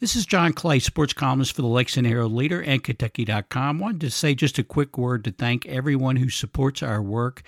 This is John Clay, sports columnist for the Lexington Herald Leader and Kentucky.com. Wanted to say just a quick word to thank everyone who supports our work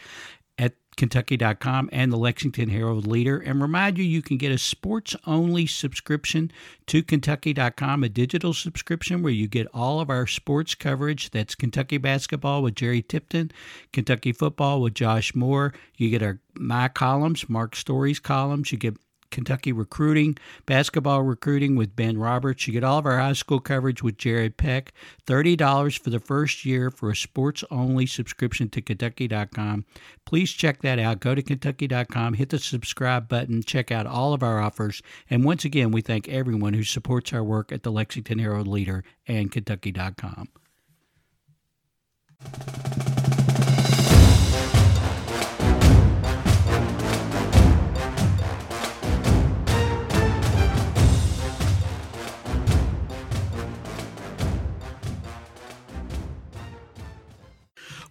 at Kentucky.com and the Lexington Herald Leader, and remind you you can get a sports only subscription to Kentucky.com, a digital subscription where you get all of our sports coverage. That's Kentucky basketball with Jerry Tipton, Kentucky football with Josh Moore. You get our my columns, Mark Story's columns. You get Kentucky recruiting, basketball recruiting with Ben Roberts. You get all of our high school coverage with Jared Peck. $30 for the first year for a sports only subscription to Kentucky.com. Please check that out. Go to Kentucky.com, hit the subscribe button, check out all of our offers. And once again, we thank everyone who supports our work at the Lexington Herald Leader and Kentucky.com.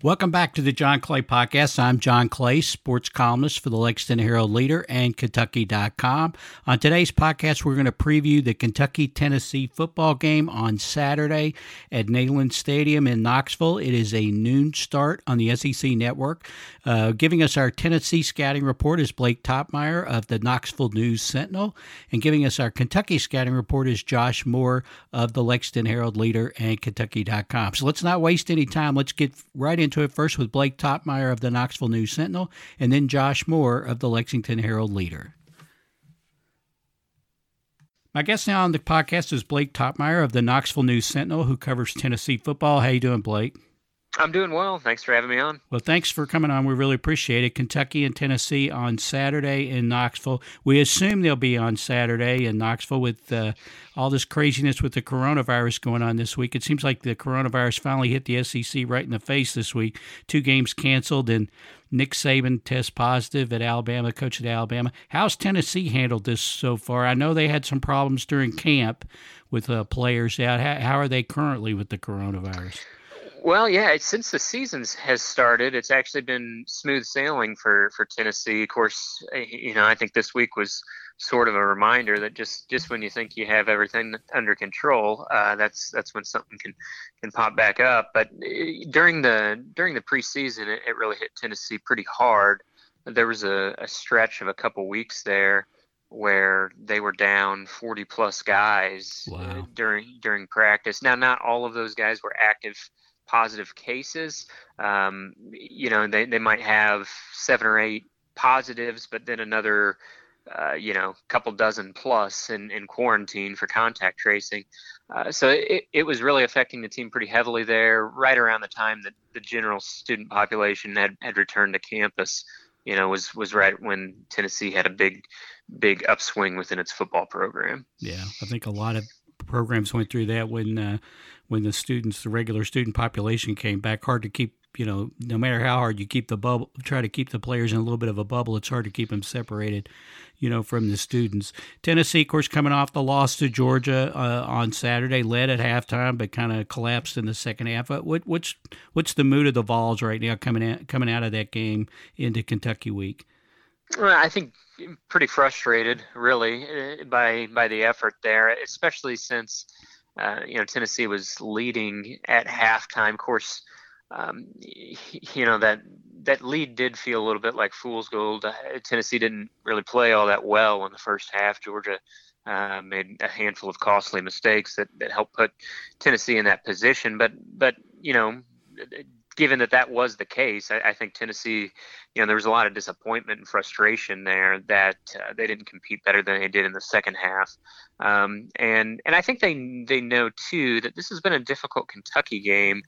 Welcome back to the John Clay Podcast. I'm John Clay, sports columnist for the Lexington Herald Leader and Kentucky.com. On today's podcast, we're going to preview the Kentucky Tennessee football game on Saturday at Neyland Stadium in Knoxville. It is a noon start on the SEC network. Uh, giving us our Tennessee scouting report is Blake Toppmeyer of the Knoxville News Sentinel, and giving us our Kentucky scouting report is Josh Moore of the Lexington Herald Leader and Kentucky.com. So let's not waste any time. Let's get right into it first with Blake Toppmeyer of the Knoxville News Sentinel, and then Josh Moore of the Lexington Herald Leader. My guest now on the podcast is Blake Toppmeyer of the Knoxville News Sentinel, who covers Tennessee football. How you doing, Blake? I'm doing well. Thanks for having me on. Well, thanks for coming on. We really appreciate it. Kentucky and Tennessee on Saturday in Knoxville. We assume they'll be on Saturday in Knoxville with uh, all this craziness with the coronavirus going on this week. It seems like the coronavirus finally hit the SEC right in the face this week. Two games canceled, and Nick Saban tests positive at Alabama, coach at Alabama. How's Tennessee handled this so far? I know they had some problems during camp with uh, players out. How are they currently with the coronavirus? Well, yeah, it's, since the season has started, it's actually been smooth sailing for, for Tennessee. Of course, eh, you know, I think this week was sort of a reminder that just, just when you think you have everything under control, uh, that's that's when something can can pop back up. But eh, during the during the preseason, it, it really hit Tennessee pretty hard. There was a, a stretch of a couple weeks there where they were down 40 plus guys Wow. during during practice. Now, not all of those guys were active positive cases. Um, you know, they, they might have seven or eight positives, but then another, uh, you know, couple dozen plus in, in quarantine for contact tracing. Uh, so it, it was really affecting the team pretty heavily there, right around the time that the general student population had, had returned to campus. You know, was was right when Tennessee had a big, big upswing within its football program. Yeah, I think a lot of programs went through that when uh, when the students, the regular student population came back. Hard to keep, you know, no matter how hard you keep the bubble, try to keep the players in a little bit of a bubble. It's hard to keep them separated, you know, from the students. Tennessee, of course, coming off the loss to Georgia uh, on Saturday, led at halftime, but kind of collapsed in the second half. What, what's what's the mood of the Vols right now coming out, coming out of that game into Kentucky week? I think pretty frustrated, really, uh, by by the effort there, especially since uh, you know Tennessee was leading at halftime. Of course, um, you know that that lead did feel a little bit like fool's gold. Uh, Tennessee didn't really play all that well in the first half. Georgia uh, made a handful of costly mistakes that, that helped put Tennessee in that position. But but you know, given that that was the case, I, I think Tennessee, you know, there was a lot of disappointment and frustration there that uh, they didn't compete better than they did in the second half. Um, and and I think they they know too that this has been a difficult Kentucky game.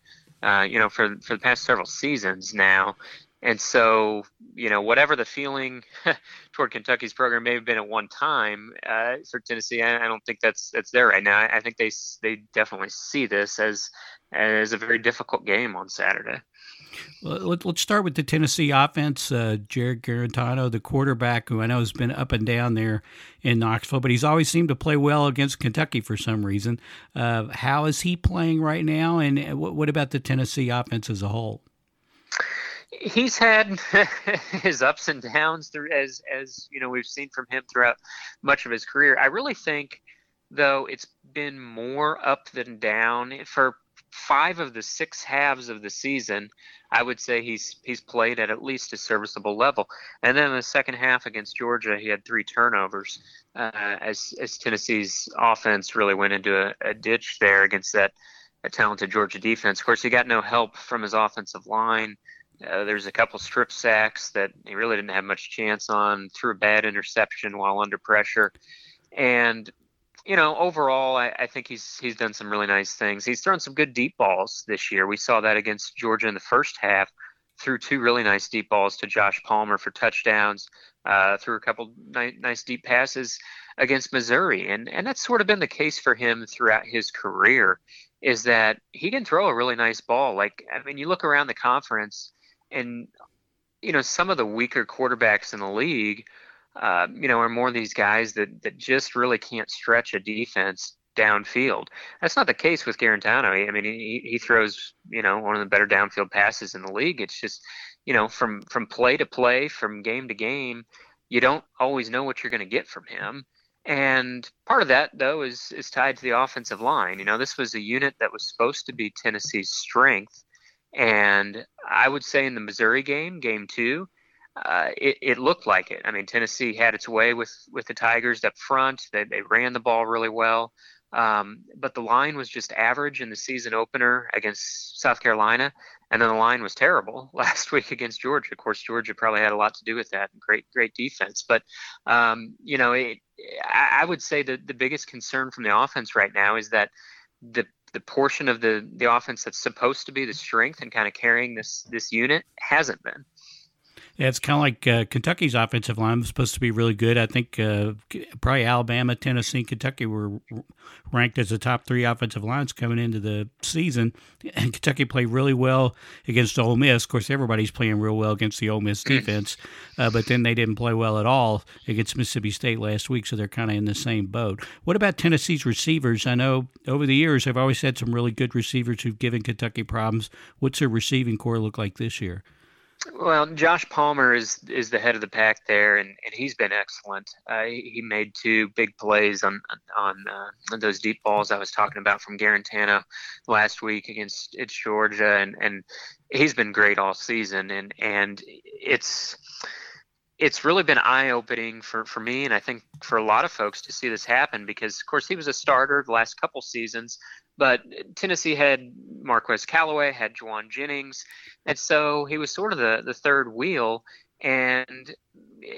Uh, you know, for for the past several seasons now, and so, you know, whatever the feeling toward Kentucky's program may have been at one time uh, for Tennessee, I, I, don't think that's that's there right now. I, I, think they they definitely see this as as a very difficult game on Saturday. Well, let's start with the Tennessee offense. Uh, Jarrett Guarantano, the quarterback, who I know has been up and down there in Knoxville, but he's always seemed to play well against Kentucky for some reason. Uh, how is he playing right now, and uh, what, what about the Tennessee offense as a whole? He's had his ups and downs through as as you know we've seen from him throughout much of his career. I really think though it's been more up than down for five of the six halves of the season. I would say he's he's played at at least a serviceable level. And then in the second half against Georgia, he had three turnovers uh, as as Tennessee's offense really went into a, a ditch there against that a talented Georgia defense. Of course, he got no help from his offensive line. Uh, there's a couple strip sacks that he really didn't have much chance on. Threw a bad interception while under pressure, and you know overall, I, I, think he's he's done some really nice things. He's thrown some good deep balls this year. We saw that against Georgia in the first half. Threw two really nice deep balls to Josh Palmer for touchdowns. Uh, threw a couple ni- nice deep passes against Missouri, and and that's sort of been the case for him throughout his career. Is that he can throw a really nice ball? Like I mean, you look around the conference and you know some of the weaker quarterbacks in the league, uh, you know, are more of these guys that that just really can't stretch a defense downfield. That's not the case with Guarantano. I mean, he, he throws you know one of the better downfield passes in the league. It's just you know from from play to play, from game to game, you don't always know what you're going to get from him. And part of that, though, is is tied to the offensive line. You know, this was a unit that was supposed to be Tennessee's strength, and I would say in the Missouri game, game two, uh, it, it, looked like it. I mean, Tennessee had its way with, with the Tigers up front. They, they ran the ball really well. Um, but the line was just average in the season opener against South Carolina. And then the line was terrible last week against Georgia. Of course, Georgia probably had a lot to do with that. Great, great defense. But, um, you know, it, I, I would say that the biggest concern from the offense right now is that the the portion of the the offense that's supposed to be the strength and kind of carrying this this unit hasn't been. Yeah, it's kind of like uh, Kentucky's offensive line was supposed to be really good. I think uh, probably Alabama, Tennessee, Kentucky were ranked as the top three offensive lines coming into the season. And Kentucky played really well against Ole Miss. Of course, everybody's playing real well against the Ole Miss defense, uh, but then they didn't play well at all against Mississippi State last week, so they're kind of in the same boat. What about Tennessee's receivers? I know over the years they've always had some really good receivers who've given Kentucky problems. What's their receiving corps look like this year? Well, Josh Palmer is is the head of the pack there, and, and he's been excellent. Uh, he made two big plays on on, uh, those deep balls I was talking about from Guarantano last week against it's Georgia, and and he's been great all season, and and it's it's really been eye opening for, for me and I think for a lot of folks to see this happen because of course he was a starter the last couple seasons but Tennessee had Marquez Callaway, had Jauan Jennings, and so he was sort of the, the third wheel and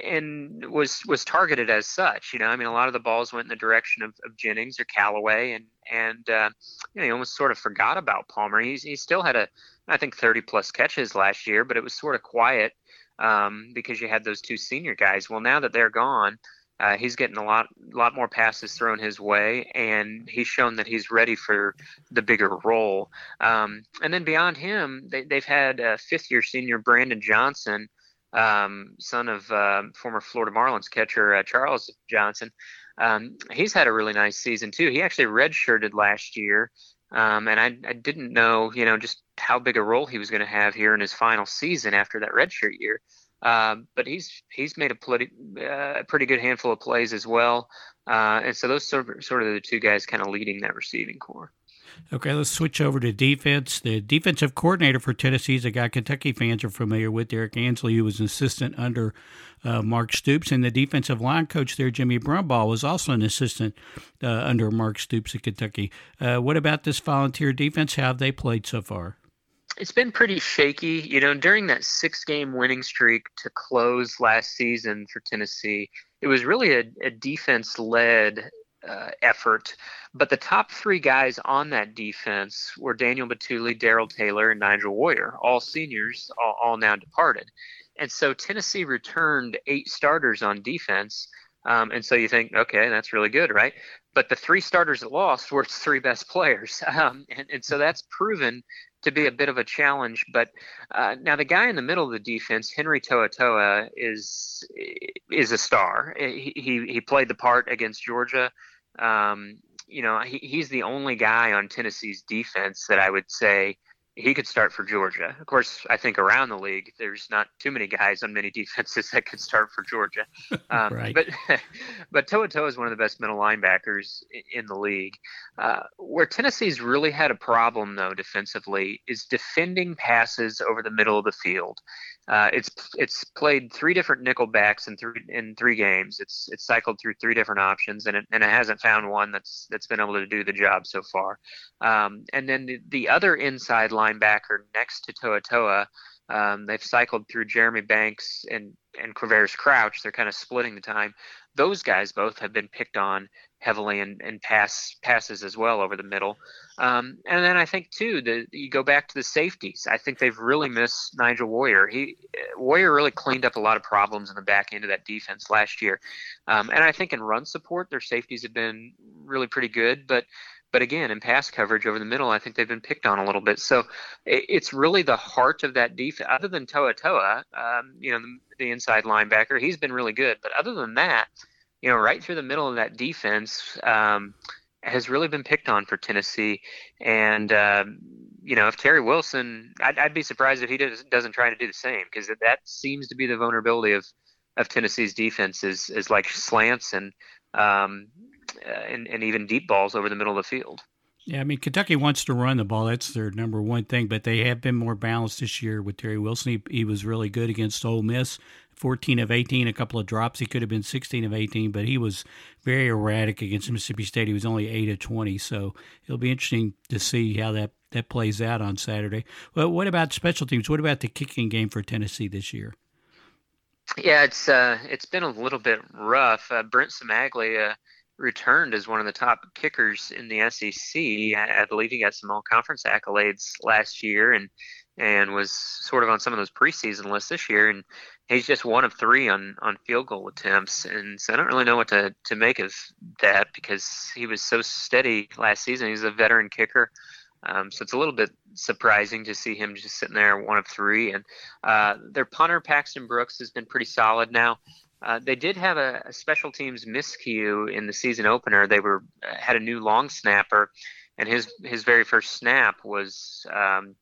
and was was targeted as such. You know, I mean, a lot of the balls went in the direction of, of Jennings or Callaway, and and uh, you know, he almost sort of forgot about Palmer. He's he still had a I think 30 plus catches last year, but it was sort of quiet um, because you had those two senior guys. Well, now that they're gone, uh, he's getting a lot, lot more passes thrown his way, and he's shown that he's ready for the bigger role. Um, and then beyond him, they, have had a fifth-year senior Brandon Johnson, um, son of uh, former Florida Marlins catcher uh, Charles Johnson. Um, he's had a really nice season too. He actually redshirted last year, um, and I, I, didn't know, you know, just how big a role he was going to have here in his final season after that redshirt year. Um, but he's he's made a pretty uh, pretty good handful of plays as well, uh, and so those sort of, sort of the two guys kind of leading that receiving corps. Okay, let's switch over to defense. The defensive coordinator for Tennessee is a guy Kentucky fans are familiar with, Derrick Ansley, who was an assistant under uh, Mark Stoops. And the defensive line coach there, Jimmy Brumbaugh, was also an assistant uh, under Mark Stoops at Kentucky. Uh, what about this volunteer defense? How have they played so far? It's been pretty shaky. You know, during that six game winning streak to close last season for Tennessee, it was really a, a defense led uh, effort. But the top three guys on that defense were Daniel Bituli, Darrell Taylor, and Nigel Warrior, all seniors, all, all, now departed. And so Tennessee returned eight starters on defense. Um, and so you think, okay, that's really good, right? But the three starters that lost were its three best players. Um, and, and so that's proven to be a bit of a challenge. But uh, now the guy in the middle of the defense, Henry To'oTo'o, is is a star. He, he, he played the part against Georgia. Um, you know, he, he's the only guy on Tennessee's defense that I would say he could start for Georgia. Of course, I think around the league, there's not too many guys on many defenses that could start for Georgia. Um, right. But but To'oTo'o is one of the best middle linebackers in the league. Uh, where Tennessee's really had a problem though defensively is defending passes over the middle of the field. Uh, it's it's played three different nickel backs in three in three games. It's it's cycled through three different options, and it and it hasn't found one that's that's been able to do the job so far. Um, and then the, the other inside linebacker next to Toa um, they've cycled through Jeremy Banks and and Quavaris Crouch. They're kind of splitting the time. Those guys both have been picked on heavily and, pass passes as well over the middle. Um, and then I think too that you go back to the safeties. I think they've really missed Nigel Warrior. He Warrior really cleaned up a lot of problems in the back end of that defense last year. Um, and I think in run support, their safeties have been really pretty good. But but again, in pass coverage over the middle, I think they've been picked on a little bit. So it, it's really the heart of that defense. Other than Toa um, you know, the, the inside linebacker, he's been really good. But other than that you know, right through the middle of that defense um, has really been picked on for Tennessee. And, uh, you know, if Terry Wilson, I'd, I'd be surprised if he does, doesn't try to do the same because that seems to be the vulnerability of, of Tennessee's defense is, is like slants and, um, uh, and, and even deep balls over the middle of the field. Yeah, I mean Kentucky wants to run the ball. That's their number one thing. But they have been more balanced this year with Terry Wilson. He, he was really good against Ole Miss. 14 of 18, a couple of drops. He could have been 16 of 18, but he was very erratic against Mississippi State. He was only 8 of 20. So it'll be interesting to see how that, that plays out on Saturday. Well, what about special teams? What about the kicking game for Tennessee this year? Yeah, it's uh, it's been a little bit rough. Uh, Brent Cimaglia returned as one of the top kickers in the SEC. I, I believe he got some all conference accolades last year and and was sort of on some of those preseason lists this year. And he's just one of three on, on field goal attempts. And so I don't really know what to, to make of that because he was so steady last season. He's a veteran kicker. Um, so it's a little bit surprising to see him just sitting there one of three. And uh, their punter, Paxton Brooks, has been pretty solid now. Uh, they did have a, a, special teams miscue in the season opener. They were uh, had a new long snapper, and his his very first snap was um,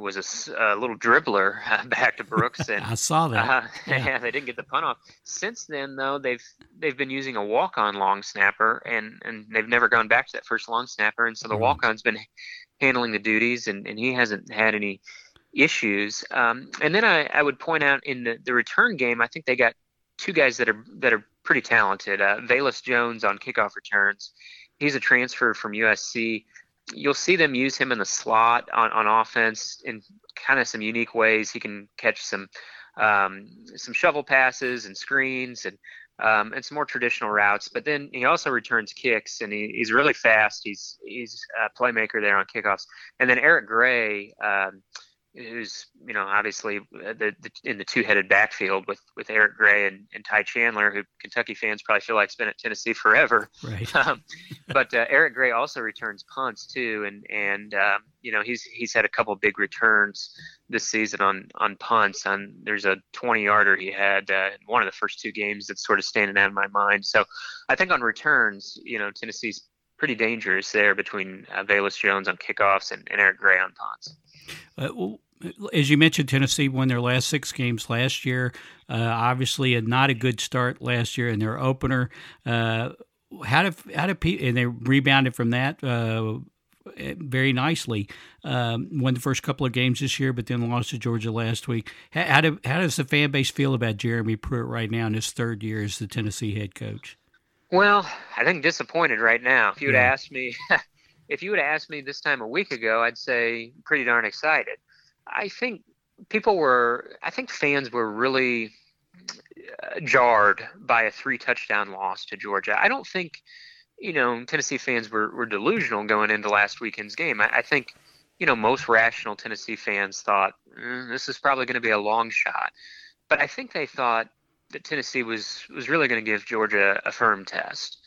was a, a, little dribbler back to Brooks. And I saw that. Uh, yeah. yeah. they didn't get the punt off. Since then, though, they've they've been using a walk on long snapper, and and they've never gone back to that first long snapper. And so the mm. walk on's been handling the duties, and and he hasn't had any issues. Um, and then I, I would point out in the, the return game, I think they got two guys that are that are pretty talented. Uh, Velus Jones on kickoff returns. He's a transfer from USC. You'll see them use him in the slot on, on offense in kind of some unique ways. He can catch some um, some shovel passes and screens and um, and some more traditional routes. But then he also returns kicks, and he, he's really fast. He's he's a playmaker there on kickoffs. And then Eric Gray, um, who's you know obviously uh, the, the in the two-headed backfield with with Eric Gray and, and Ty Chandler, who Kentucky fans probably feel like's been at Tennessee forever. Right. Um, but uh, Eric Gray also returns punts too, and and um, you know he's he's had a couple big returns this season on on punts. And there's a 20-yarder he had uh, in one of the first two games that's sort of standing out in my mind. So I think on returns, you know Tennessee's pretty dangerous there between uh, Velus Jones on kickoffs and, and Eric Gray on punts. Uh, well, as you mentioned, Tennessee won their last six games last year. Uh, obviously, a not a good start last year in their opener. Uh, how did how did and they rebounded from that? Uh, very nicely. Um, won the first couple of games this year, but then lost to Georgia last week. How, how, do, how does the fan base feel about Jeremy Pruitt right now in his third year as the Tennessee head coach? Well, I think disappointed right now. If you would yeah. asked me, if you would have asked me this time a week ago, I'd say pretty darn excited. I think people were, I think fans were really uh, jarred by a three touchdown loss to Georgia. I don't think, you know, Tennessee fans were, were delusional going into last weekend's game. I, I think, you know, most rational Tennessee fans thought mm, this is probably going to be a long shot. But I think they thought that Tennessee was was really going to give Georgia a firm test,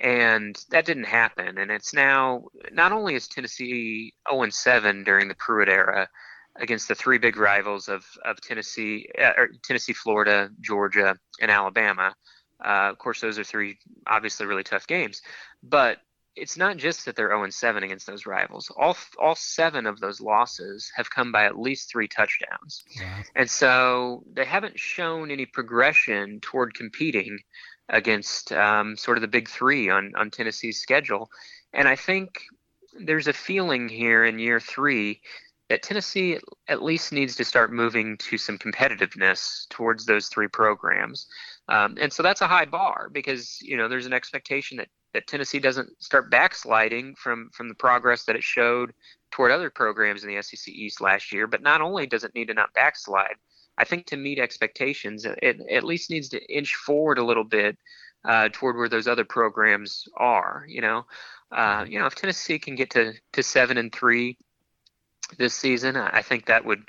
and that didn't happen. And it's now not only is Tennessee 0 7 during the Pruitt era against the three big rivals of of Tennessee, uh, Tennessee, Florida, Georgia, and Alabama. Uh, of course, those are three obviously really tough games, but it's not just that they're 0 7 against those rivals. All all seven of those losses have come by at least three touchdowns, yeah. and so they haven't shown any progression toward competing against um, sort of the big three on on Tennessee's schedule. And I think there's a feeling here in year three that Tennessee at least needs to start moving to some competitiveness towards those three programs. Um, and so that's a high bar because you know there's an expectation that that Tennessee doesn't start backsliding from from the progress that it showed toward other programs in the SEC East last year. But not only does it need to not backslide, I think to meet expectations, it, at least needs to inch forward a little bit uh, toward where those other programs are. You know, uh, you know, if Tennessee can get to to seven and three this season, I think that would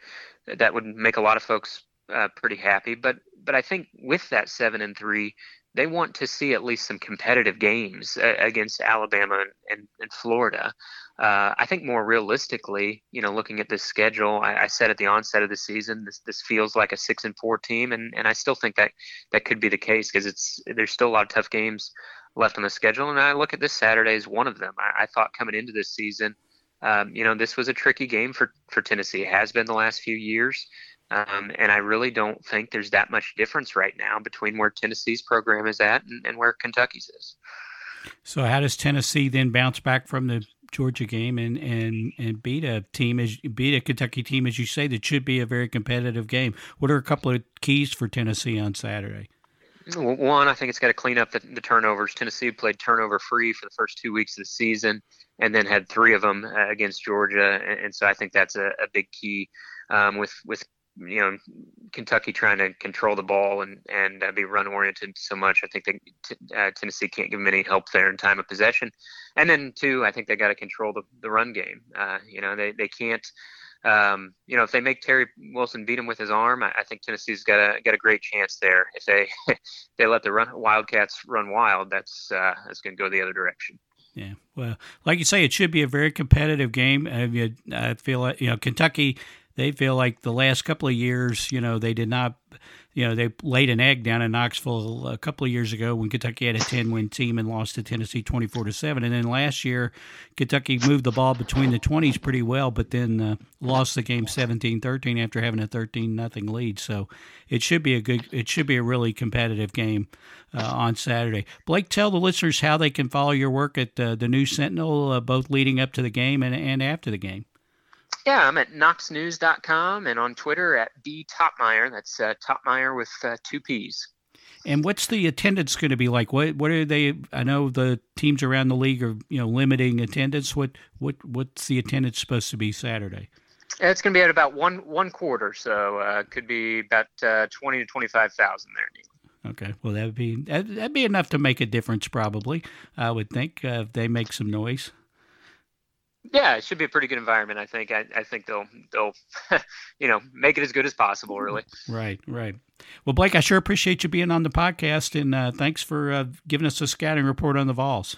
that would make a lot of folks uh, pretty happy. But but I think with that seven and three, they want to see at least some competitive games uh, against Alabama and, and, and Florida. Uh, I think more realistically, you know, looking at this schedule, I, I, said at the onset of the season, this this feels like a six and four team, and, and I still think that that could be the case because it's there's still a lot of tough games left on the schedule, and I look at this Saturday as one of them. I, I thought coming into this season um, you know, this was a tricky game for, for Tennessee. It has been the last few years. Um, and I really don't think there's that much difference right now between where Tennessee's program is at and, and where Kentucky's is. So, how does Tennessee then bounce back from the Georgia game and, and, and beat a team as beat a Kentucky team as you say that should be a very competitive game? What are a couple of keys for Tennessee on Saturday? One, I think it's got to clean up the, the turnovers. Tennessee played turnover free for the first two weeks of the season and then had three of them uh, against Georgia, and, and so I think that's a, a big key um, with with you know Kentucky trying to control the ball and and uh, be run oriented so much. I think they, t- uh, Tennessee can't give them any help there in time of possession, and then two, I think they got to control the, the run game. Uh, you know they they can't. Um, you know, if they make Terry Wilson beat him with his arm, I, I think Tennessee's got a got a great chance there. If they they let the run Wildcats run wild, that's uh, that's going to go the other direction. Yeah. Well, like you say, it should be a very competitive game. I feel like, you know, Kentucky, they feel like the last couple of years, you know, they did not you know, they laid an egg down in Knoxville a couple of years ago when Kentucky had a 10 win team and lost to Tennessee 24 to 7. And then last year, Kentucky moved the ball between the 20s pretty well, but then uh, lost the game 17 13 after having a 13 nothing lead. So it should be a good, it should be a really competitive game uh, on Saturday. Blake, tell the listeners how they can follow your work at uh, the New Sentinel, uh, both leading up to the game and, and after the game. Yeah, I'm at knoxnews.com and on Twitter at b toppmeyer. That's uh, Toppmeyer with uh, two P's. And what's the attendance going to be like? What what are they? I know the teams around the league are you know limiting attendance. What what what's the attendance supposed to be Saturday? It's going to be at about one one quarter, so uh, could be about uh, twenty to twenty five thousand there. Okay, well that'd be that'd be enough to make a difference, probably. I would think uh, if they make some noise. Yeah, it should be a pretty good environment. I think. I, I think they'll they'll, you know, make it as good as possible. Really. Right. Right. Well, Blake, I sure appreciate you being on the podcast, and uh, thanks for uh, giving us a scouting report on the Vols.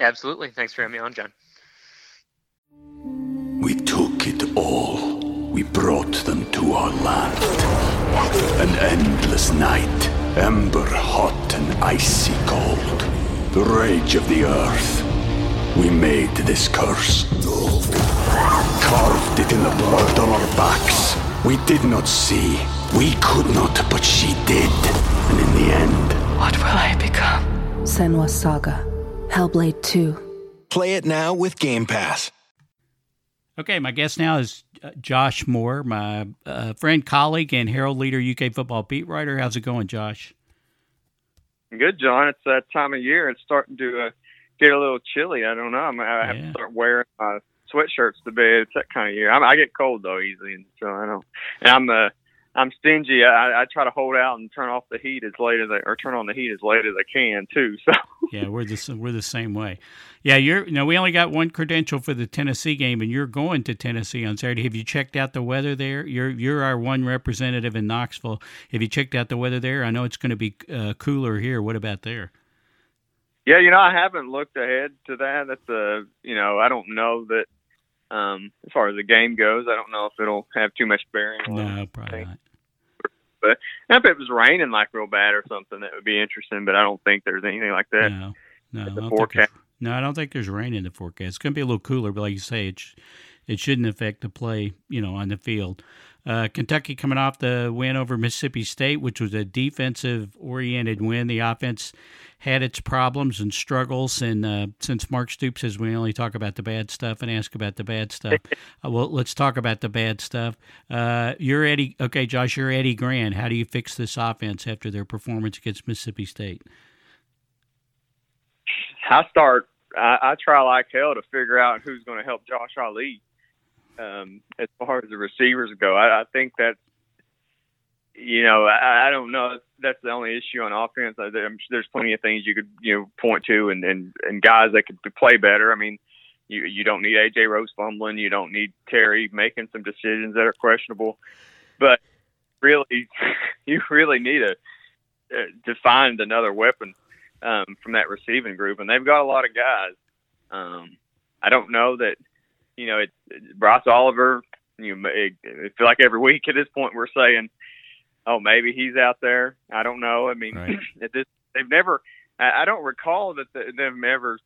Absolutely. Thanks for having me on, John. We took it all. We brought them to our land. An endless night, ember hot and icy cold. The rage of the earth. We made this curse. Carved it in the blood on our backs. We did not see. We could not, but she did. And in the end... What will I become? Senua's Saga. Hellblade 2. Play it now with Game Pass. Okay, my guest now is uh, Josh Moore, my uh, friend, colleague, and Herald Leader UK football beat writer. How's it going, Josh? Good, John. It's that time of year. It's starting to uh, get a little chilly. I don't know. I, mean, I have to start wearing my sweatshirts to bed. It's that kind of year. I, I get cold though easily, and so I don't. And I'm uh, I'm stingy. I, I try to hold out and turn off the heat as late as I, or turn on the heat as late as I can too. So yeah, we're the we're the same way. Yeah, you're. You know, we only got one credential for the Tennessee game, and you're going to Tennessee on Saturday. Have you checked out the weather there? You're you're our one representative in Knoxville. Have you checked out the weather there? I know it's going to be uh, cooler here. What about there? Yeah, you know, I haven't looked ahead to that. That's a, you know, I don't know that um, as far as the game goes, I don't know if it'll have too much bearing. No, probably not. But if it was raining like real bad or something, that would be interesting. But I don't think there's anything like that. No, no, I don't think no, I don't think there's rain in the forecast. It's going to be a little cooler, but like you say, it, sh- it shouldn't affect the play, you know, on the field. Uh, Kentucky coming off the win over Mississippi State, which was a defensive oriented win. The offense had its problems and struggles, and uh, since Mark Stoops says we only talk about the bad stuff and ask about the bad stuff, uh, well, let's talk about the bad stuff. Uh, you're Eddie, okay, Josh. You're Eddie Gran. How do you fix this offense after their performance against Mississippi State? I start. I, I try like hell to figure out who's going to help Josh Ali um, as far as the receivers go. I, I think that's you know I, I don't know that's the only issue on offense. I, I'm, there's plenty of things you could you know point to and and, and guys that could play better. I mean. You, you don't need AJ Rose fumbling. You don't need Terry making some decisions that are questionable. But really, you really need a, to find another weapon um, from that receiving group, and they've got a lot of guys. Um, I don't know that you know, it, it Bryce Oliver. You know, it, it feel like every week at this point we're saying, "Oh, maybe he's out there." I don't know. I mean, right. just, they've never. I, I don't recall that the, them ever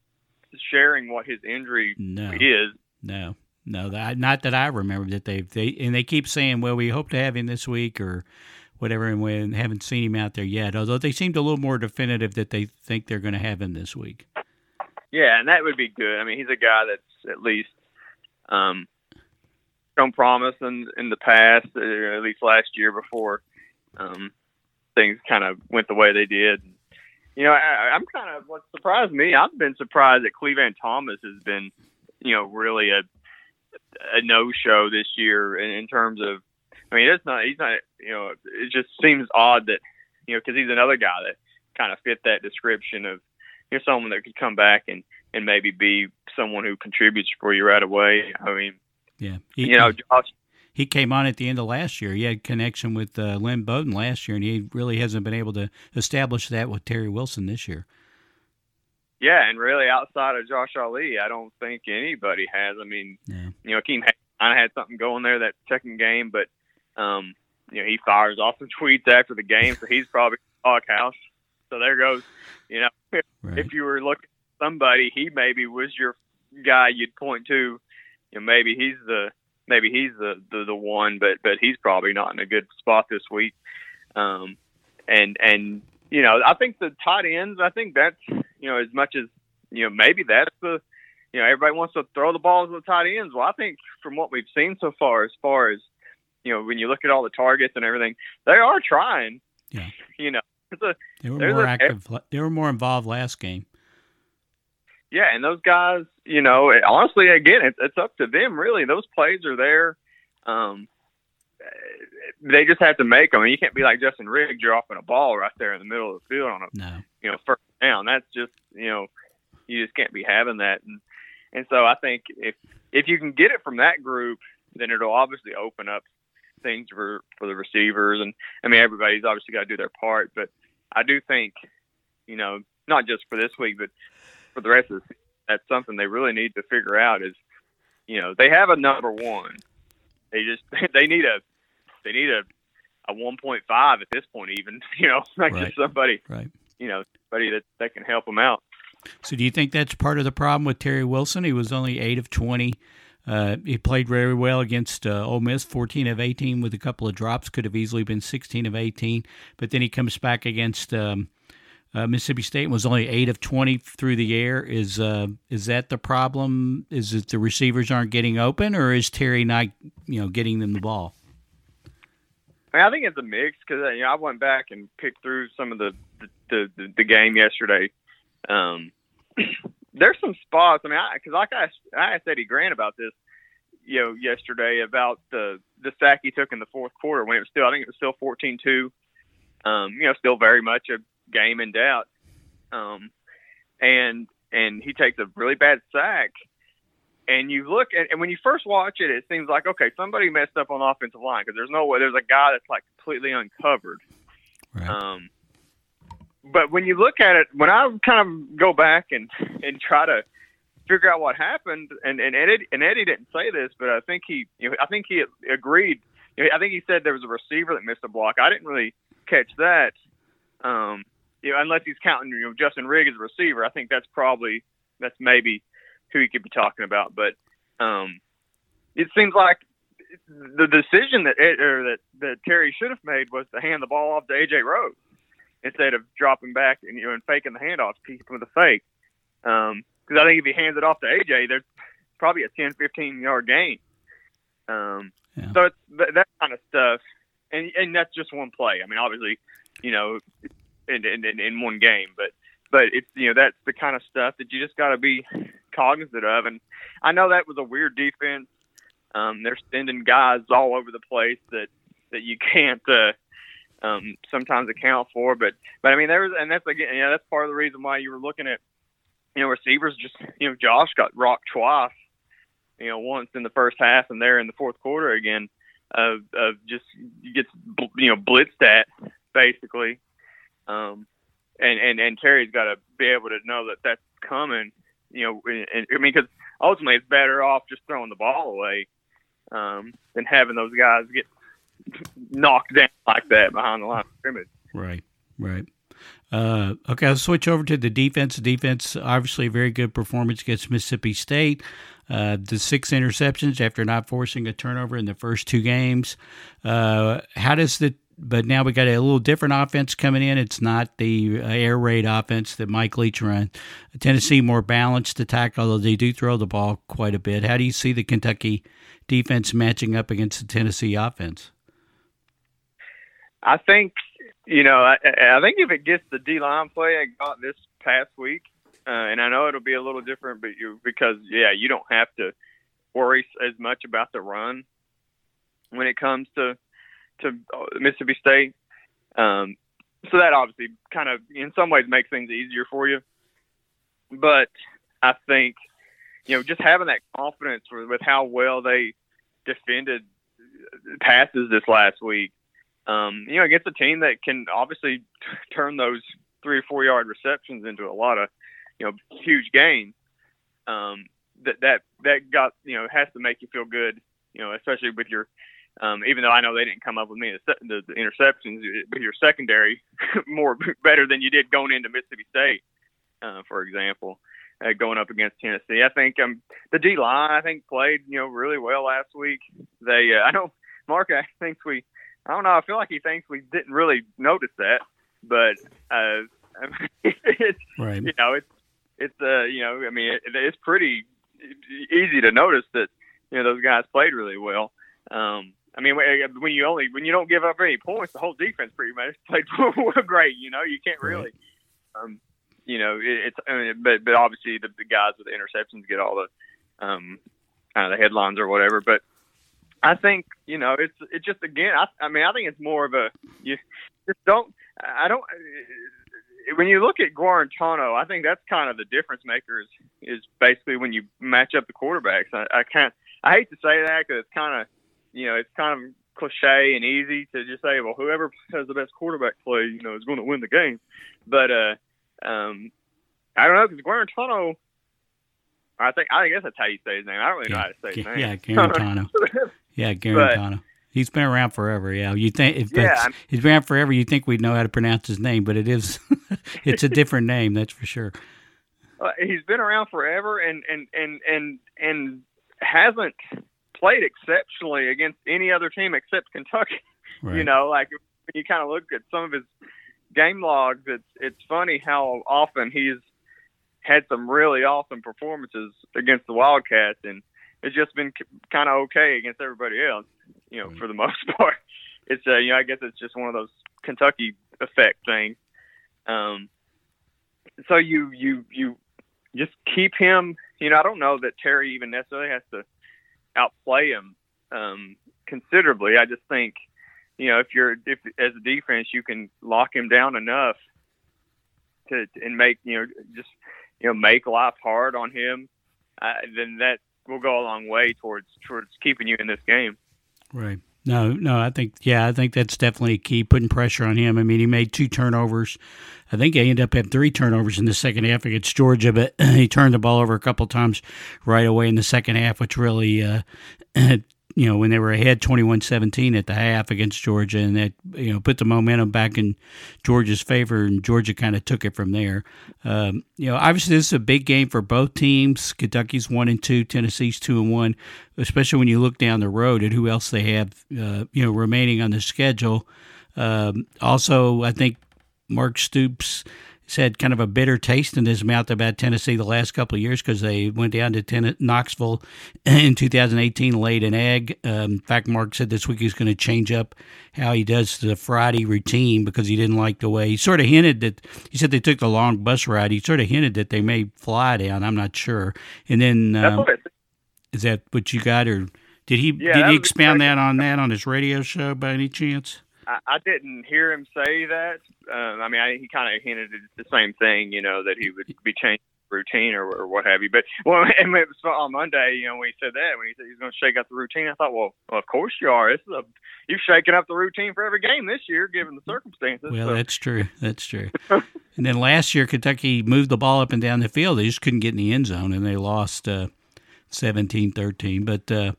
sharing what his injury no. is. No, no, that, not that I remember that they they and they keep saying, "Well, we hope to have him this week," or whatever, and we haven't seen him out there yet. Although they seemed a little more definitive that they think they're going to have him this week. Yeah, and that would be good. I mean, he's a guy that's at least um, shown promise in in the past, uh, at least last year before um, things kind of went the way they did. You know, I, I'm kind of what surprised me. I've been surprised that Clevan Thomas has been, you know, really a a no show this year in, in terms of. I mean, it's not. He's not. You know, it just seems odd that, you know, because he's another guy that kind of fit that description of you know someone that could come back and and maybe be someone who contributes for you right away. I mean, yeah, he, you know, Josh. He came on at the end of last year. He had connection with uh, Lynn Bowden last year, and he really hasn't been able to establish that with Terry Wilson this year. Yeah, and really outside of Josh Ali, I don't think anybody has. I mean, yeah. you know, Akiem kind of had something going there that second game, but um, you know, he fires off some tweets after the game, so he's probably doghouse. So there goes, you know, right. if you were looking somebody, he maybe was your guy you'd point to. You know, maybe he's the maybe he's the, the the one, but but he's probably not in a good spot this week. Um, and and you know, I think the tight ends. I think that's you know as much as you know maybe that's the you know everybody wants to throw the balls to the tight ends. Well, I think from what we've seen so far, as far as you know, when you look at all the targets and everything, they are trying. Yeah. You know, a, they were more a, active. They were more involved last game yeah, and those guys, you know, honestly, again, it's, it's up to them. Really, those plays are there. Um, they just have to make them. I mean, you can't be like Justin Riggs dropping a ball right there in the middle of the field on a no. you know first down. That's just you know you just can't be having that. And and so I think if if you can get it from that group, then it'll obviously open up things for for the receivers. And I mean, everybody's obviously got to do their part, but I do think you know not just for this week, but for the rest of the season, that's something they really need to figure out is, you know, they have a number one. They just they need a they need a a 1.5 at this point even, you know, like right. just somebody, right. you know, somebody that that can help them out. So do you think that's part of the problem with Terry Wilson? He was only 8 of 20. Uh, he played very well against uh, Ole Miss, 14 of 18 with a couple of drops. Could have easily been 16 of 18. But then he comes back against um, uh, Mississippi State was only eight of twenty through the air. Is uh, is that the problem? Is it the receivers aren't getting open, or is Terry not you know getting them the ball? I, mean, I think it's a mix because uh, you know I went back and picked through some of the the, the, the game yesterday. Um, there's some spots. I mean, because like I I asked Eddie Gran about this, you know, yesterday about the the sack he took in the fourth quarter when it was still I think it was still 14-2. Um, you know, still very much a game in doubt. Um, and and he takes a really bad sack. And you look at, and when you first watch it, it seems like okay, somebody messed up on the offensive line because there's no way there's a guy that's like completely uncovered. Right. Um, but when you look at it, when I kind of go back and and try to figure out what happened, and and Eddie, and Eddie didn't say this, but I think he, you know, I think he agreed. I think he said there was a receiver that missed a block. I didn't really catch that. Um, you know, unless he's counting, you know, Justin Rigg as a receiver, I think that's probably that's maybe who he could be talking about. But um, it seems like the decision that Ed, or that that Terry should have made was to hand the ball off to AJ Rose instead of dropping back and you know and faking the handoff, keeping with the fake. Because um, I think if he hands it off to AJ, there's probably a 10, 15 yard gain. Um, yeah. So it's that, that kind of stuff, and and that's just one play. I mean, obviously, you know, in, in, in one game. But but it's you know that's the kind of stuff that you just got to be cognizant of. And I know that was a weird defense. Um, they're sending guys all over the place that that you can't uh, um, sometimes account for. But but I mean there was and that's again yeah that's part of the reason why you were looking at you know receivers just you know Josh got rocked twice. You know, once in the first half and there in the fourth quarter again of of just gets you know blitzed at basically um, and and and Terry's got to be able to know that that's coming. You know, and, I mean, because ultimately it's better off just throwing the ball away um, than having those guys get knocked down like that behind the line of scrimmage. Right, right. Uh, okay, I'll switch over to the defense. defense, obviously, a very good performance against Mississippi State. Uh, the six interceptions after not forcing a turnover in the first two games. Uh, how does the but now we got a little different offense coming in. It's not the uh, air raid offense that Mike Leach ran. Tennessee more balanced attack, although they do throw the ball quite a bit. How do you see the Kentucky defense matching up against the Tennessee offense? I think you know I, I think if it gets the D line play I got this past week, uh, and I know it'll be a little different, but you because yeah you don't have to worry as much about the run when it comes to to uh, Mississippi State. Um, so that obviously kind of in some ways makes things easier for you. But I think you know just having that confidence with, with how well they defended passes this last week. Um, you know, against a team that can obviously turn those three or four yard receptions into a lot of, you know, huge gains. Um, that that that got you know has to make you feel good. You know, especially with your um, even though I know they didn't come up with me the, the, the interceptions with your secondary more better than you did going into Mississippi State, uh, for example, uh, going up against Tennessee. I think um, the D line I think played you know really well last week. They uh, I know Mark I thinks we I don't know I feel like he thinks we didn't really notice that, but uh, it's right. you know it's it's uh you know I mean it, it's pretty easy to notice that you know those guys played really well. Um, I mean, when you only when you don't give up any points, the whole defense pretty much played great. You know, you can't really, um, you know, it, it's. I mean, but but obviously the, the guys with the interceptions get all the um, kind of the headlines or whatever. But I think you know it's it's just again. I, I mean, I think it's more of a you just don't. I don't. When you look at Guarantano, I think that's kind of the difference maker is, is basically when you match up the quarterbacks. I, I can't. I hate to say that because it's kind of you know, it's kind of cliche and easy to just say, well, whoever has the best quarterback play, you know, is going to win the game. But uh, um, I don't know because Guarantano. I think I guess that's how you say his name. I don't really know how to say his name. Yeah, Guarantano. yeah, Guarantano. He's been around forever. Yeah, you think if yeah, he's been around forever, you think we'd know how to pronounce his name, but it is it's a different name, that's for sure. Uh, he's been around forever, and and and and and hasn't played exceptionally against any other team except Kentucky. Right. You know, like when you kind of look at some of his game logs, it's it's funny how often he's had some really awesome performances against the Wildcats, and it's just been kind of okay against everybody else. You know, for the most part, it's uh, you know I guess it's just one of those Kentucky effect things. Um, so you you you just keep him. You know, I don't know that Terry even necessarily has to outplay him um, considerably. I just think, you know, if you're if as a defense, you can lock him down enough to and make you know just you know make life hard on him, uh, then that will go a long way towards towards keeping you in this game. Right. No, no, I think yeah, I think that's definitely key. Putting pressure on him. I mean, he made two turnovers. I think he ended up having three turnovers in the second half against Georgia, but he turned the ball over a couple times right away in the second half, which really uh, you know, when they were ahead 21-17 at the half against Georgia, and that you know put the momentum back in Georgia's favor, and Georgia kind of took it from there. Um, you know, obviously this is a big game for both teams. Kentucky's one and two, Tennessee's two and one. Especially when you look down the road at who else they have, uh, you know, remaining on the schedule. Um, also, I think Mark Stoops he's had kind of a bitter taste in his mouth about Tennessee the last couple of years because they went down to Ten- Knoxville in 2018, laid an egg. Um, in fact, Mark said this week he's going to change up how he does the Friday routine because he didn't like the way he sort of hinted that he said they took the long bus ride. He sort of hinted that they may fly down. I'm not sure. And then um, is that what you got, or did he yeah, did he expound that on that on his radio show by any chance? I, I didn't hear him say that. Um, I mean, I, he kind of hinted at the same thing, you know, that he would be changing routine or, or what have you. But well, and it was on Monday, you know, when he said that, when he said he's going to shake up the routine, I thought, well, well, of course you are. This is a you've shaken up the routine for every game this year, given the circumstances. Well, so. that's true. That's true. and then last year, Kentucky moved the ball up and down the field. They just couldn't get in the end zone, and they lost uh, 17-13. But uh,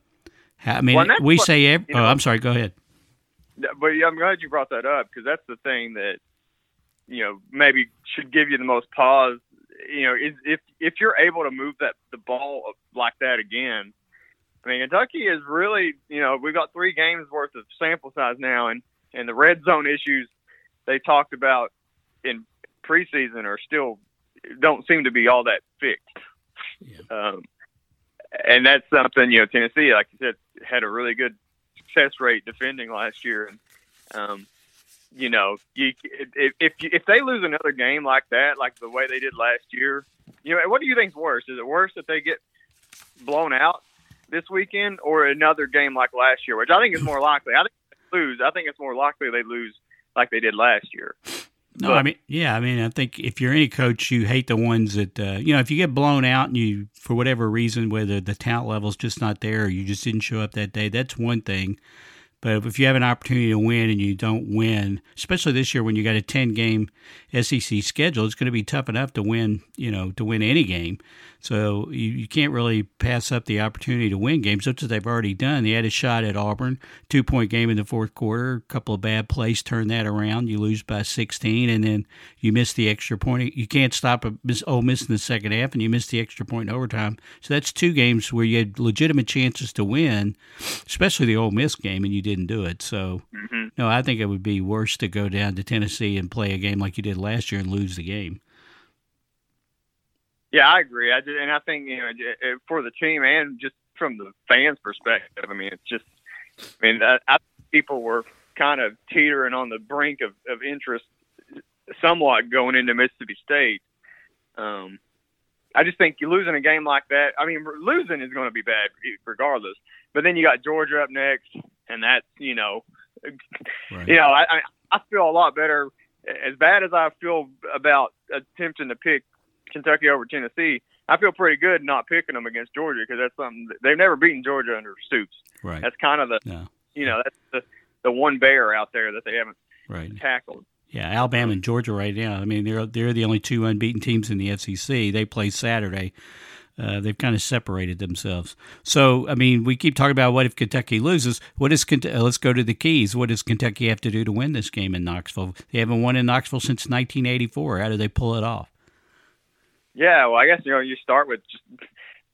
I mean, well, we what, say. Every, oh, know, I'm sorry. Go ahead. But I'm glad you brought that up because that's the thing that you know maybe should give you the most pause. You know, is if if you're able to move that the ball like that again. I mean, Kentucky is really you know we've got three games worth of sample size now, and and the red zone issues they talked about in preseason are still don't seem to be all that fixed. Yeah. Um, and that's something you know Tennessee, like you said, had a really good success rate defending last year, and um, you know, you, if if if they lose another game like that, like the way they did last year, you know, what do you think's worse? Is it worse that they get blown out this weekend, or another game like last year, which I think is more likely? I think they lose. I think it's more likely they lose like they did last year. No, but, I mean, yeah, I mean, I think if you're any coach, you hate the ones that, uh, you know, if you get blown out and you, for whatever reason, whether the talent level's just not there or you just didn't show up that day, that's one thing. But if you have an opportunity to win and you don't win, especially this year when you got a 10 game SEC schedule, it's going to be tough enough to win, you know, to win any game. So you, you can't really pass up the opportunity to win games. That's what they've already done. They had a shot at Auburn, two point game in the fourth quarter, a couple of bad plays, turn that around. You lose by 16, and then you miss the extra point. You can't stop a miss, Ole Miss in the second half, and you miss the extra point in overtime. So that's two games where you had legitimate chances to win, especially the Ole Miss game, and you didn't do it. So, mm-hmm. no, I think it would be worse to go down to Tennessee and play a game like you did last year and lose the game. Yeah, I agree. I did, and I think you know for the team and just from the fans' perspective, I mean, it's just, I mean, I, I people were kind of teetering on the brink of, of interest, somewhat going into Mississippi State. Um, I just think you losing a game like that. I mean, losing is going to be bad regardless. But then you got Georgia up next, and that's you know, right. you know, I I feel a lot better. As bad as I feel about attempting to pick Kentucky over Tennessee, I feel pretty good not picking them against Georgia because that's something they've never beaten Georgia under Stoops. Right. That's kind of the yeah. you know that's the the one bear out there that they haven't right. tackled. Yeah, Alabama and Georgia right now. I mean, they're they're the only two unbeaten teams in the SEC. They play Saturday. Uh, they've kind of separated themselves. So, I mean, we keep talking about what if Kentucky loses. What is uh, let's go to the keys. What does Kentucky have to do to win this game in Knoxville? They haven't won in Knoxville since 1984. How do they pull it off? Yeah, well, I guess you know you start with just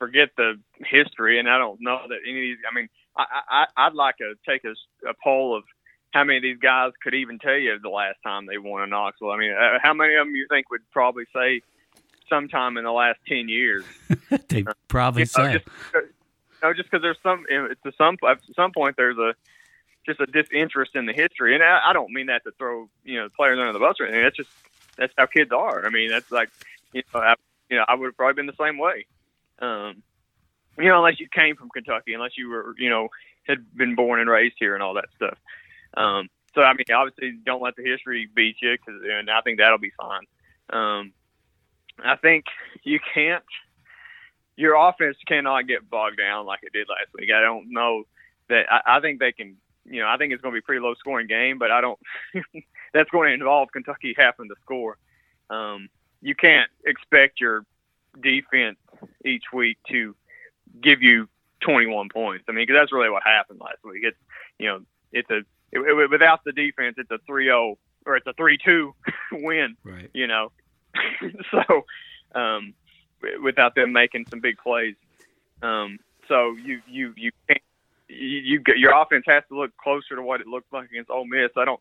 forget the history, and I don't know that any of these. I mean, I, I I'd like to take a, a poll of how many of these guys could even tell you the last time they won in Knoxville. I mean, uh, how many of them you think would probably say sometime in the last ten years? they probably you know, say. Just, no, just because there's some to some at some point there's a just a disinterest in the history, and I, I don't mean that to throw you know players under the bus or anything. That's just that's how kids are. I mean, that's like you know, I, you know, I would have probably been the same way. Um, you know, unless you came from Kentucky, unless you were, you know, had been born and raised here and all that stuff. Um, so I mean, obviously, don't let the history beat you, cause, and I think that'll be fine. Um, I think you can't. Your offense cannot get bogged down like it did last week. I don't know that. I, I think they can. You know, I think it's going to be a pretty low scoring game, but I don't. that's going to involve Kentucky having to score. Um, you can't expect your defense each week to give you 21 points. I mean, because that's really what happened last week. It's you know, it's a it, it, without the defense, it's a 3-0 or it's a 3-2 win. Right. You know, so um, without them making some big plays, um, so you you you can't. You, you your offense has to look closer to what it looked like against Ole Miss. I don't,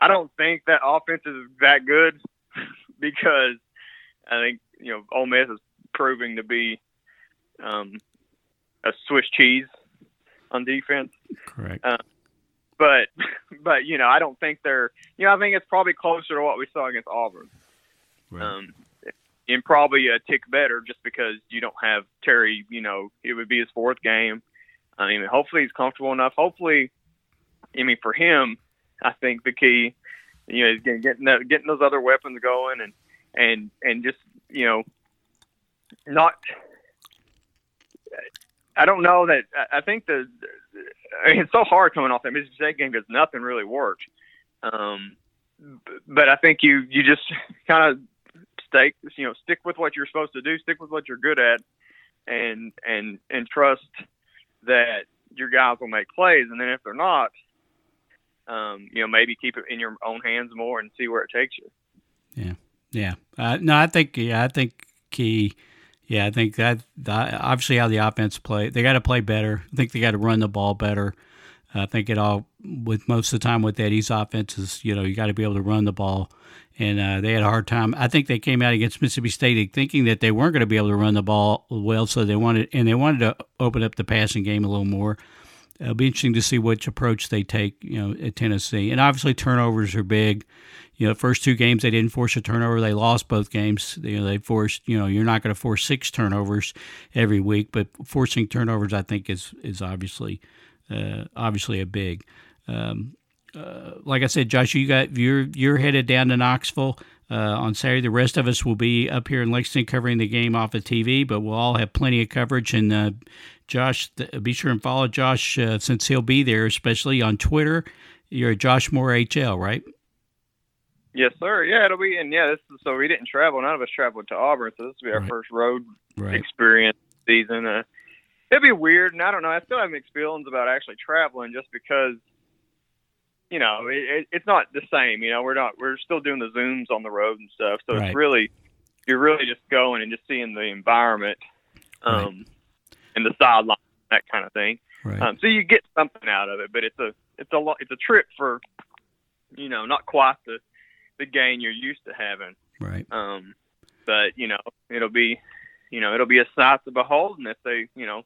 I don't think that offense is that good because I think you know Ole Miss is proving to be um, a Swiss cheese on defense. Correct. Uh, but but you know I don't think they're you know I think it's probably closer to what we saw against Auburn. Right. Um, and probably a tick better just because you don't have Terry. You know it would be his fourth game. I mean, hopefully he's comfortable enough. Hopefully, I mean for him, I think the key, you know, is getting getting, those other weapons going and and and just you know not I don't know that I think the I mean, it's so hard coming off that Mississippi State game because nothing really worked. Um, but I think you you just kind of stay you know stick with what you're supposed to do, stick with what you're good at, and and and trust that your guys will make plays. And then if they're not, um, you know maybe keep it in your own hands more and see where it takes you. Yeah, yeah. Uh, no, I think yeah, I think key yeah, I think that, that obviously how the offense play, they got to play better. I think they got to run the ball better. I think it all with most of the time with Eddie's offenses, you know, you got to be able to run the ball, and uh, they had a hard time. I think they came out against Mississippi State thinking that they weren't going to be able to run the ball well, so they wanted and they wanted to open up the passing game a little more. It'll be interesting to see which approach they take, you know, at Tennessee. And obviously turnovers are big you know, first two games they didn't force a turnover. They lost both games. You know, they forced. You know, you're not going to force six turnovers every week, but forcing turnovers, I think, is is obviously obviously a big. Um, uh, like I said, Josh, you got you're you're headed down to Knoxville uh, on Saturday. The rest of us will be up here in Lexington covering the game off of TV, but we'll all have plenty of coverage. And uh, Josh, be sure and follow Josh uh, since he'll be there, especially on Twitter. You're Josh Moore HL, right? Yes, sir. Yeah, it'll be, and yeah, this is, so we didn't travel. None of us traveled to Auburn, so this will be our right. first road right. experience season. It'll be weird, and I don't know. I still have mixed feelings about actually traveling, just because, you know, it, it, it's not the same. You know, we're not, we're still doing the zooms on the road and stuff, so right. it's really, you're really just going and just seeing the environment, um, right. and the sideline, that kind of thing. Right. Um, so you get something out of it, but it's a, it's a, it's a trip for, you know, not quite the the gain you're used to having. Right. Um, but you know, it'll be, you know, it'll be a sight to behold, and if they, you know,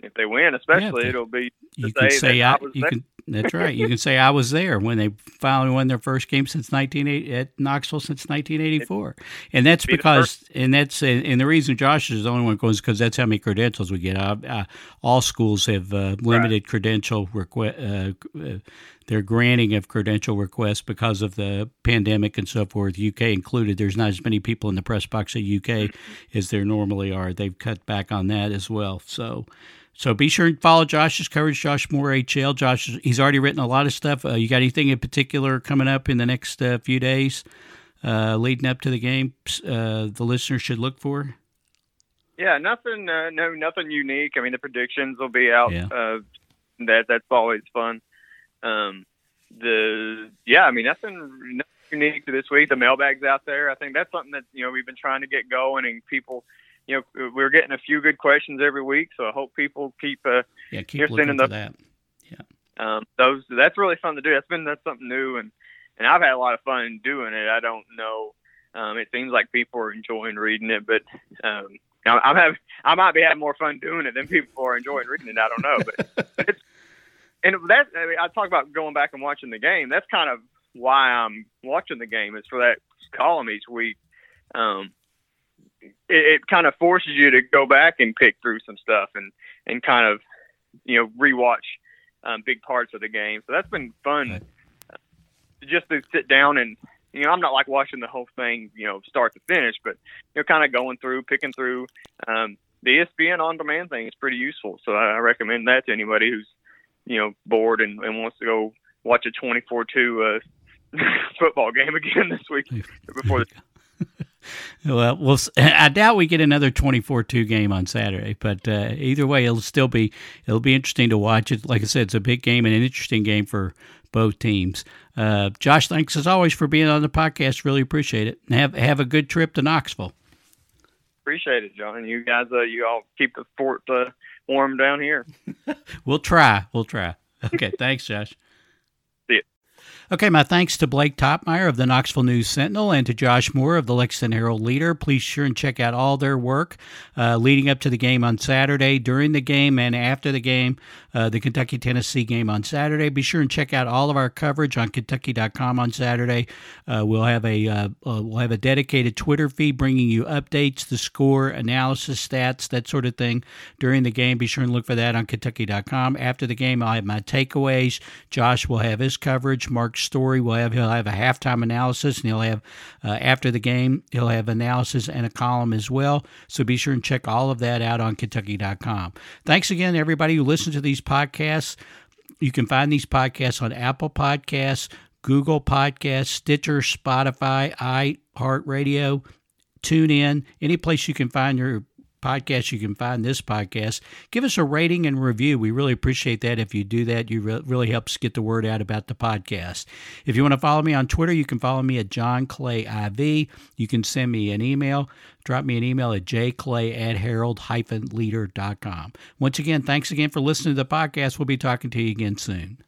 if they win, especially, yeah, it'll be. You can say, say I, I, was you there. can. That's right. You can say I was there when they finally won their first game since 1980 at Knoxville since 1984, and that's because, and that's and the reason Josh is the only one goes because that's how many credentials we get. Uh, uh, all schools have uh, limited credential request. Uh, uh, their granting of credential requests because of the pandemic and so forth, UK included. There's not as many people in the press box at UK as there normally are. They've cut back on that as well. So, so be sure and follow Josh's coverage, Josh Moore HL. Josh, he's already written a lot of stuff. Uh, you got anything in particular coming up in the next uh, few days, uh, leading up to the game? Uh, the listeners should look for. Yeah, nothing. Uh, no, nothing unique. I mean, the predictions will be out. Yeah. Uh, that that's always fun. Um, the yeah, I mean, nothing, nothing unique to this week. The mailbags out there. I think that's something that you know we've been trying to get going, and people. You know, we're getting a few good questions every week, so I hope people keep uh, Yeah, keep looking sending that. Yeah. um, those that's really fun to do. That's been that's something new, and and I've had a lot of fun doing it. I don't know. Um, it seems like people are enjoying reading it, but um, I'm having I might be having more fun doing it than people are enjoying reading it. I don't know, but, but it's and that I, mean, I talk about going back and watching the game. That's kind of why I'm watching the game is for that column each week. Um, it, it kind of forces you to go back and pick through some stuff and and kind of you know rewatch um, big parts of the game. So that's been fun. Right. Uh, just to sit down and you know, I'm not like watching the whole thing, you know, start to finish, but you know, kind of going through, picking through. Um, the ESPN on demand thing is pretty useful, so I recommend that to anybody who's you know bored and, and wants to go watch a 24-2 uh, football game again this week before the well, we'll. I doubt we get another 24-2 game on Saturday, but uh, either way, it'll still be it'll be interesting to watch it. Like I said, it's a big game and an interesting game for both teams. Uh, Josh, thanks as always for being on the podcast. Really appreciate it. And have have a good trip to Knoxville. Appreciate it, John. You guys, uh, you all keep the fort uh, warm down here. we'll try. We'll try. Okay, thanks, Josh. Okay, my thanks to Blake Toppmeyer of the Knoxville News Sentinel and to Josh Moore of the Lexington Herald Leader. Please sure and check out all their work uh, leading up to the game on Saturday, during the game, and after the game, uh, the Kentucky Tennessee game on Saturday. Be sure and check out all of our coverage on Kentucky.com on Saturday. Uh, we'll have a uh, uh, we'll have a dedicated Twitter feed bringing you updates, the score, analysis, stats, that sort of thing during the game. Be sure and look for that on Kentucky.com. After the game, I'll have my takeaways. Josh will have his coverage. Mark Story. We'll have he'll have a halftime analysis, and he'll have uh, after the game he'll have analysis and a column as well. So be sure and check all of that out on Kentucky.com. Thanks again, everybody who listened to these podcasts. You can find these podcasts on Apple Podcasts, Google Podcasts, Stitcher, Spotify, iHeartRadio, TuneIn, any place you can find your podcast you can find this podcast. Give us a rating and review. We really appreciate that. If you do that, you re- really helps get the word out about the podcast. If you want to follow me on Twitter, you can follow me at John Clay IV. You can send me an email. Drop me an email at jclay at herald-leader.com. Once again, thanks again for listening to the podcast. We'll be talking to you again soon.